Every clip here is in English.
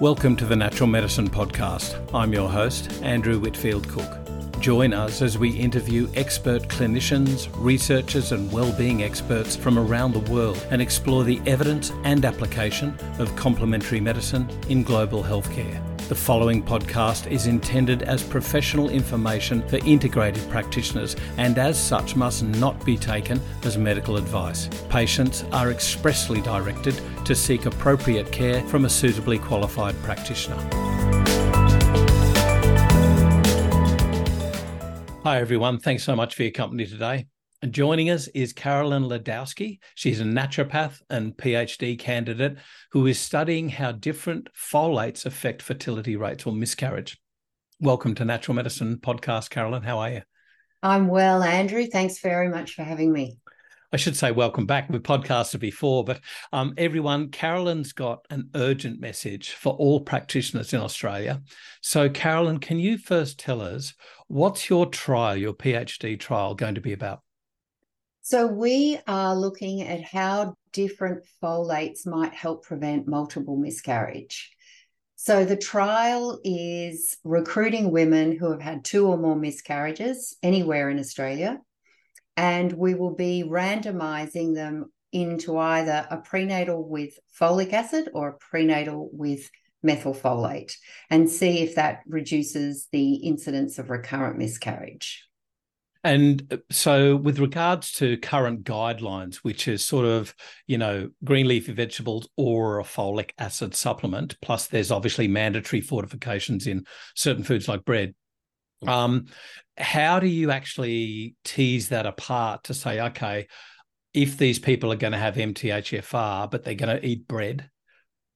Welcome to the Natural Medicine Podcast. I'm your host, Andrew Whitfield Cook. Join us as we interview expert clinicians, researchers, and well-being experts from around the world and explore the evidence and application of complementary medicine in global healthcare. The following podcast is intended as professional information for integrated practitioners and, as such, must not be taken as medical advice. Patients are expressly directed to seek appropriate care from a suitably qualified practitioner. Hi, everyone. Thanks so much for your company today. And joining us is Carolyn Ledowsky. She's a naturopath and PhD candidate who is studying how different folates affect fertility rates or miscarriage. Welcome to Natural Medicine Podcast, Carolyn. How are you? I'm well, Andrew. Thanks very much for having me. I should say welcome back. We've podcasted before, but um, everyone, Carolyn's got an urgent message for all practitioners in Australia. So, Carolyn, can you first tell us what's your trial, your PhD trial, going to be about? So, we are looking at how different folates might help prevent multiple miscarriage. So, the trial is recruiting women who have had two or more miscarriages anywhere in Australia, and we will be randomizing them into either a prenatal with folic acid or a prenatal with methylfolate and see if that reduces the incidence of recurrent miscarriage. And uh, so, with regards to current guidelines, which is sort of, you know, green leafy vegetables or a folic acid supplement, plus there's obviously mandatory fortifications in certain foods like bread. Um, how do you actually tease that apart to say, okay, if these people are going to have MTHFR, but they're going to eat bread,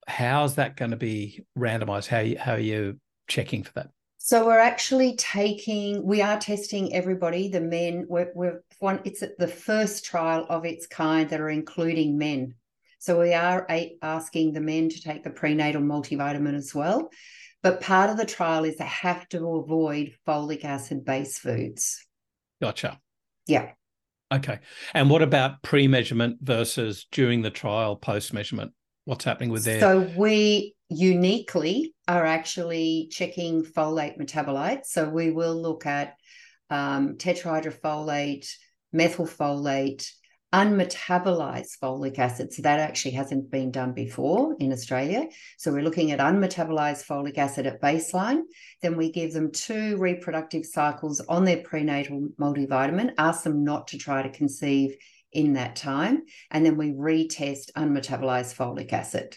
how's that going to be randomized? How, you, how are you checking for that? So we're actually taking, we are testing everybody, the men. We're, we're one. It's the first trial of its kind that are including men. So we are asking the men to take the prenatal multivitamin as well. But part of the trial is they have to avoid folic acid based foods. Gotcha. Yeah. Okay. And what about pre measurement versus during the trial, post measurement? What's happening with there? So we uniquely are actually checking folate metabolites. So we will look at um, tetrahydrofolate, methylfolate, unmetabolized folic acid. So that actually hasn't been done before in Australia. So we're looking at unmetabolized folic acid at baseline. Then we give them two reproductive cycles on their prenatal multivitamin, ask them not to try to conceive in that time. And then we retest unmetabolized folic acid.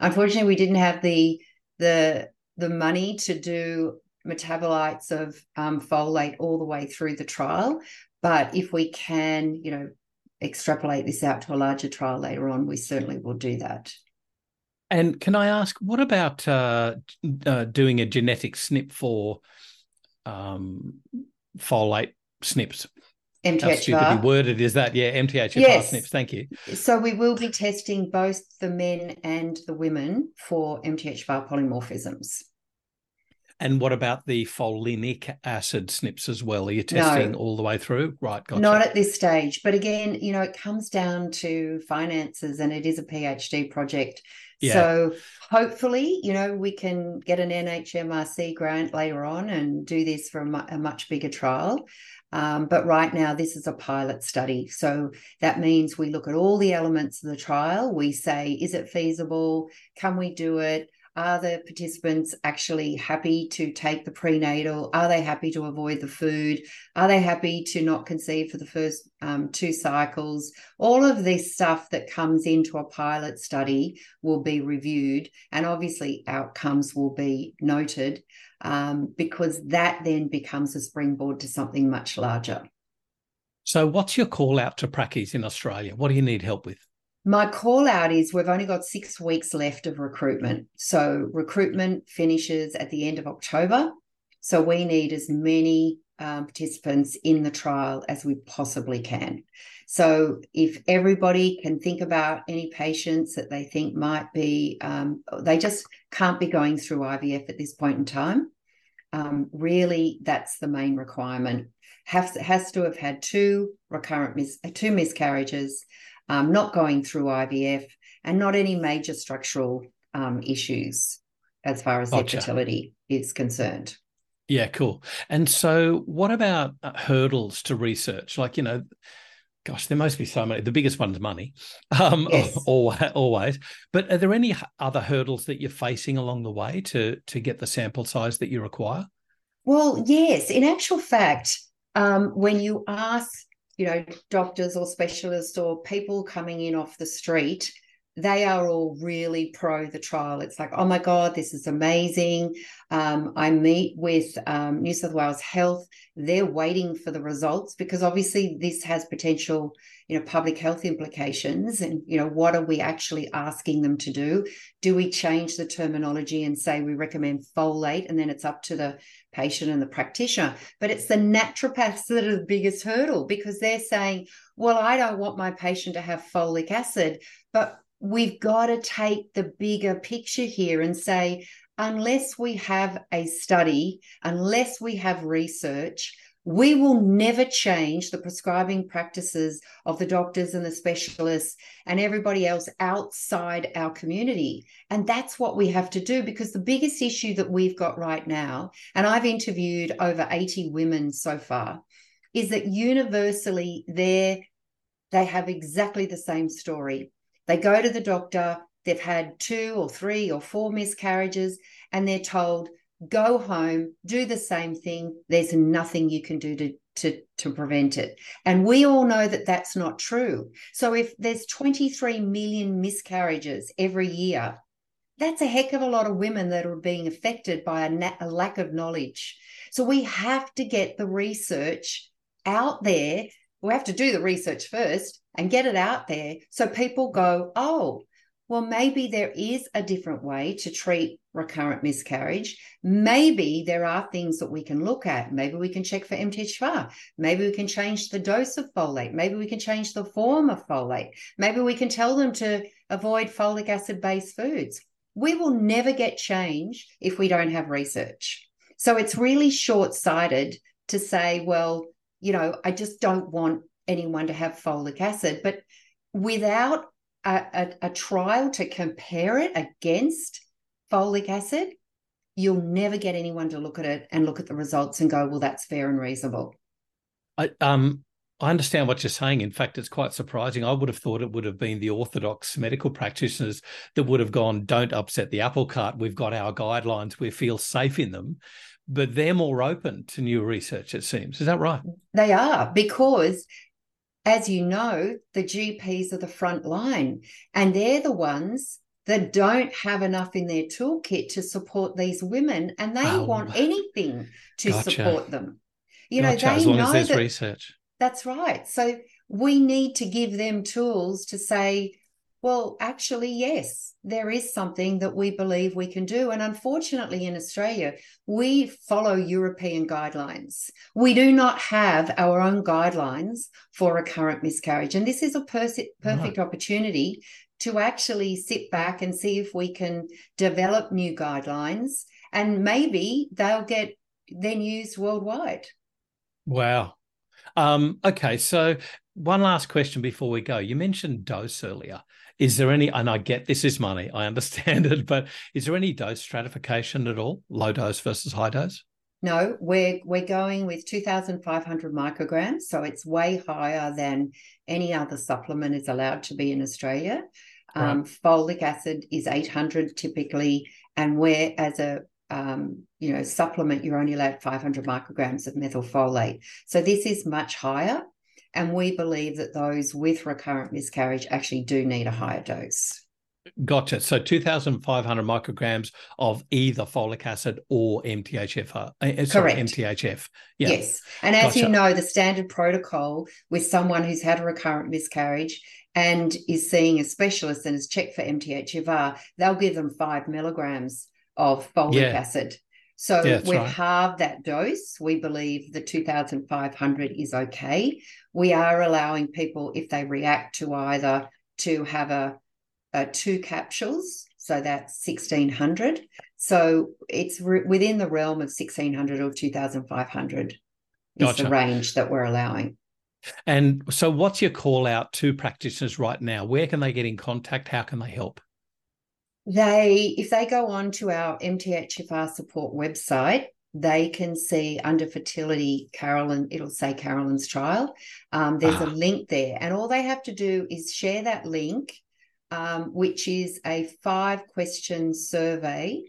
Unfortunately, we didn't have the the the money to do metabolites of um, folate all the way through the trial. But if we can, you know, extrapolate this out to a larger trial later on, we certainly will do that. And can I ask, what about uh, uh, doing a genetic SNP for um, folate SNPs? MTHFR. How stupidly worded is that? Yeah, MTHFR yes. SNPs. Thank you. So we will be testing both the men and the women for MTHFR polymorphisms. And what about the folinic acid SNPs as well? Are you testing no, all the way through? Right, gotcha. Not at this stage. But again, you know, it comes down to finances and it is a PhD project. Yeah. So hopefully, you know, we can get an NHMRC grant later on and do this for a, a much bigger trial. Um, but right now, this is a pilot study. So that means we look at all the elements of the trial. We say, is it feasible? Can we do it? Are the participants actually happy to take the prenatal? Are they happy to avoid the food? Are they happy to not conceive for the first um, two cycles? All of this stuff that comes into a pilot study will be reviewed, and obviously, outcomes will be noted um, because that then becomes a springboard to something much larger. So, what's your call out to practice in Australia? What do you need help with? My call out is we've only got six weeks left of recruitment. So recruitment finishes at the end of October. So we need as many um, participants in the trial as we possibly can. So if everybody can think about any patients that they think might be, um, they just can't be going through IVF at this point in time. Um, really, that's the main requirement. Has, has to have had two recurrent mis- two miscarriages um, not going through IVF, and not any major structural um, issues. as far as gotcha. their fertility is concerned. Yeah, cool. And so, what about uh, hurdles to research? Like, you know, gosh, there must be so many. The biggest one's money, um, yes. always, always. But are there any other hurdles that you're facing along the way to to get the sample size that you require? Well, yes. In actual fact, um, when you ask, you know, doctors or specialists or people coming in off the street, they are all really pro the trial. It's like, oh my God, this is amazing. Um, I meet with um, New South Wales Health. They're waiting for the results because obviously this has potential, you know, public health implications. And, you know, what are we actually asking them to do? Do we change the terminology and say we recommend folate and then it's up to the patient and the practitioner? But it's the naturopaths that are the biggest hurdle because they're saying, well, I don't want my patient to have folic acid, but we've got to take the bigger picture here and say, unless we have a study, unless we have research, we will never change the prescribing practices of the doctors and the specialists and everybody else outside our community. And that's what we have to do because the biggest issue that we've got right now, and I've interviewed over 80 women so far, is that universally they they have exactly the same story. They go to the doctor, they've had two or three or four miscarriages, and they're told, go home, do the same thing. There's nothing you can do to, to, to prevent it. And we all know that that's not true. So if there's 23 million miscarriages every year, that's a heck of a lot of women that are being affected by a, na- a lack of knowledge. So we have to get the research out there. We have to do the research first and get it out there so people go, oh, well, maybe there is a different way to treat recurrent miscarriage. Maybe there are things that we can look at. Maybe we can check for MTHFR. Maybe we can change the dose of folate. Maybe we can change the form of folate. Maybe we can tell them to avoid folic acid based foods. We will never get change if we don't have research. So it's really short sighted to say, well, you know, I just don't want anyone to have folic acid. But without a, a, a trial to compare it against folic acid, you'll never get anyone to look at it and look at the results and go, well, that's fair and reasonable. I um I understand what you're saying. In fact, it's quite surprising. I would have thought it would have been the orthodox medical practitioners that would have gone, don't upset the apple cart. We've got our guidelines. We feel safe in them. But they're more open to new research, it seems. Is that right? They are, because as you know, the GPs are the front line, and they're the ones that don't have enough in their toolkit to support these women, and they oh, want anything to gotcha. support them. You gotcha, know, they as long know as there's that, research. That's right. So we need to give them tools to say, well, actually, yes, there is something that we believe we can do. And unfortunately, in Australia, we follow European guidelines. We do not have our own guidelines for recurrent miscarriage. And this is a perfect, perfect right. opportunity to actually sit back and see if we can develop new guidelines and maybe they'll get then used worldwide. Wow. Um, okay, so one last question before we go. You mentioned dose earlier. Is there any, and I get this is money, I understand it, but is there any dose stratification at all, low dose versus high dose? No, we're we're going with 2,500 micrograms, so it's way higher than any other supplement is allowed to be in Australia. Right. Um, folic acid is 800 typically, and where as a um, you know supplement you're only allowed 500 micrograms of methylfolate. So this is much higher. And we believe that those with recurrent miscarriage actually do need a higher dose. Gotcha. So 2,500 micrograms of either folic acid or MTHFR. Uh, sorry, Correct. MTHF. Yeah. Yes. And as gotcha. you know, the standard protocol with someone who's had a recurrent miscarriage and is seeing a specialist and is checked for MTHFR, they'll give them five milligrams of folic yeah. acid so yeah, we've right. halved that dose. We believe the 2,500 is okay. We are allowing people, if they react to either, to have a, a two capsules. So that's 1,600. So it's re- within the realm of 1,600 or 2,500 is gotcha. the range that we're allowing. And so, what's your call out to practitioners right now? Where can they get in contact? How can they help? They, if they go on to our MTHFR support website, they can see under fertility Carolyn, it'll say Carolyn's trial. Um, there's ah. a link there, and all they have to do is share that link, um, which is a five question survey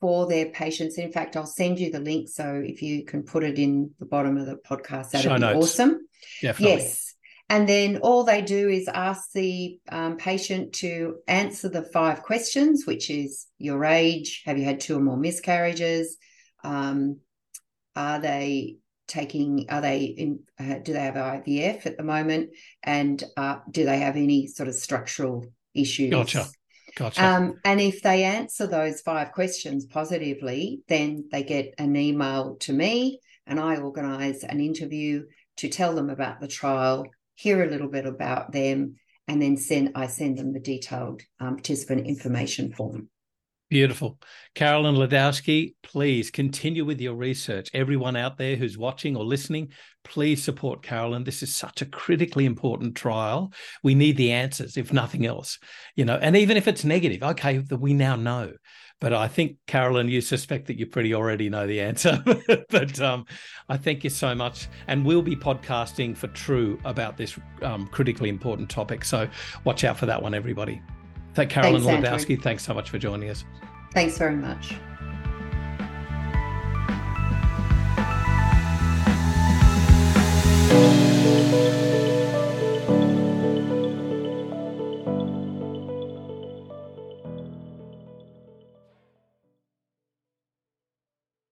for their patients. In fact, I'll send you the link. So if you can put it in the bottom of the podcast, that'd Show be notes. awesome. Definitely. Yes. And then all they do is ask the um, patient to answer the five questions, which is your age, have you had two or more miscarriages, um, are they taking are they in uh, do they have ivf at the moment? And uh, do they have any sort of structural issues? Gotcha. Gotcha. Um, and if they answer those five questions positively then they get an email to me and i organize an interview to tell them about the trial hear a little bit about them and then send i send them the detailed um, participant information form Beautiful. Carolyn Ledowsky, please continue with your research. Everyone out there who's watching or listening, please support Carolyn. This is such a critically important trial. We need the answers, if nothing else. You know, and even if it's negative, okay, that we now know. But I think, Carolyn, you suspect that you pretty already know the answer. but um, I thank you so much. And we'll be podcasting for True about this um, critically important topic. So watch out for that one, everybody. Thank Carolyn Thanks, Ledowsky. Thanks so much for joining us. Thanks very much.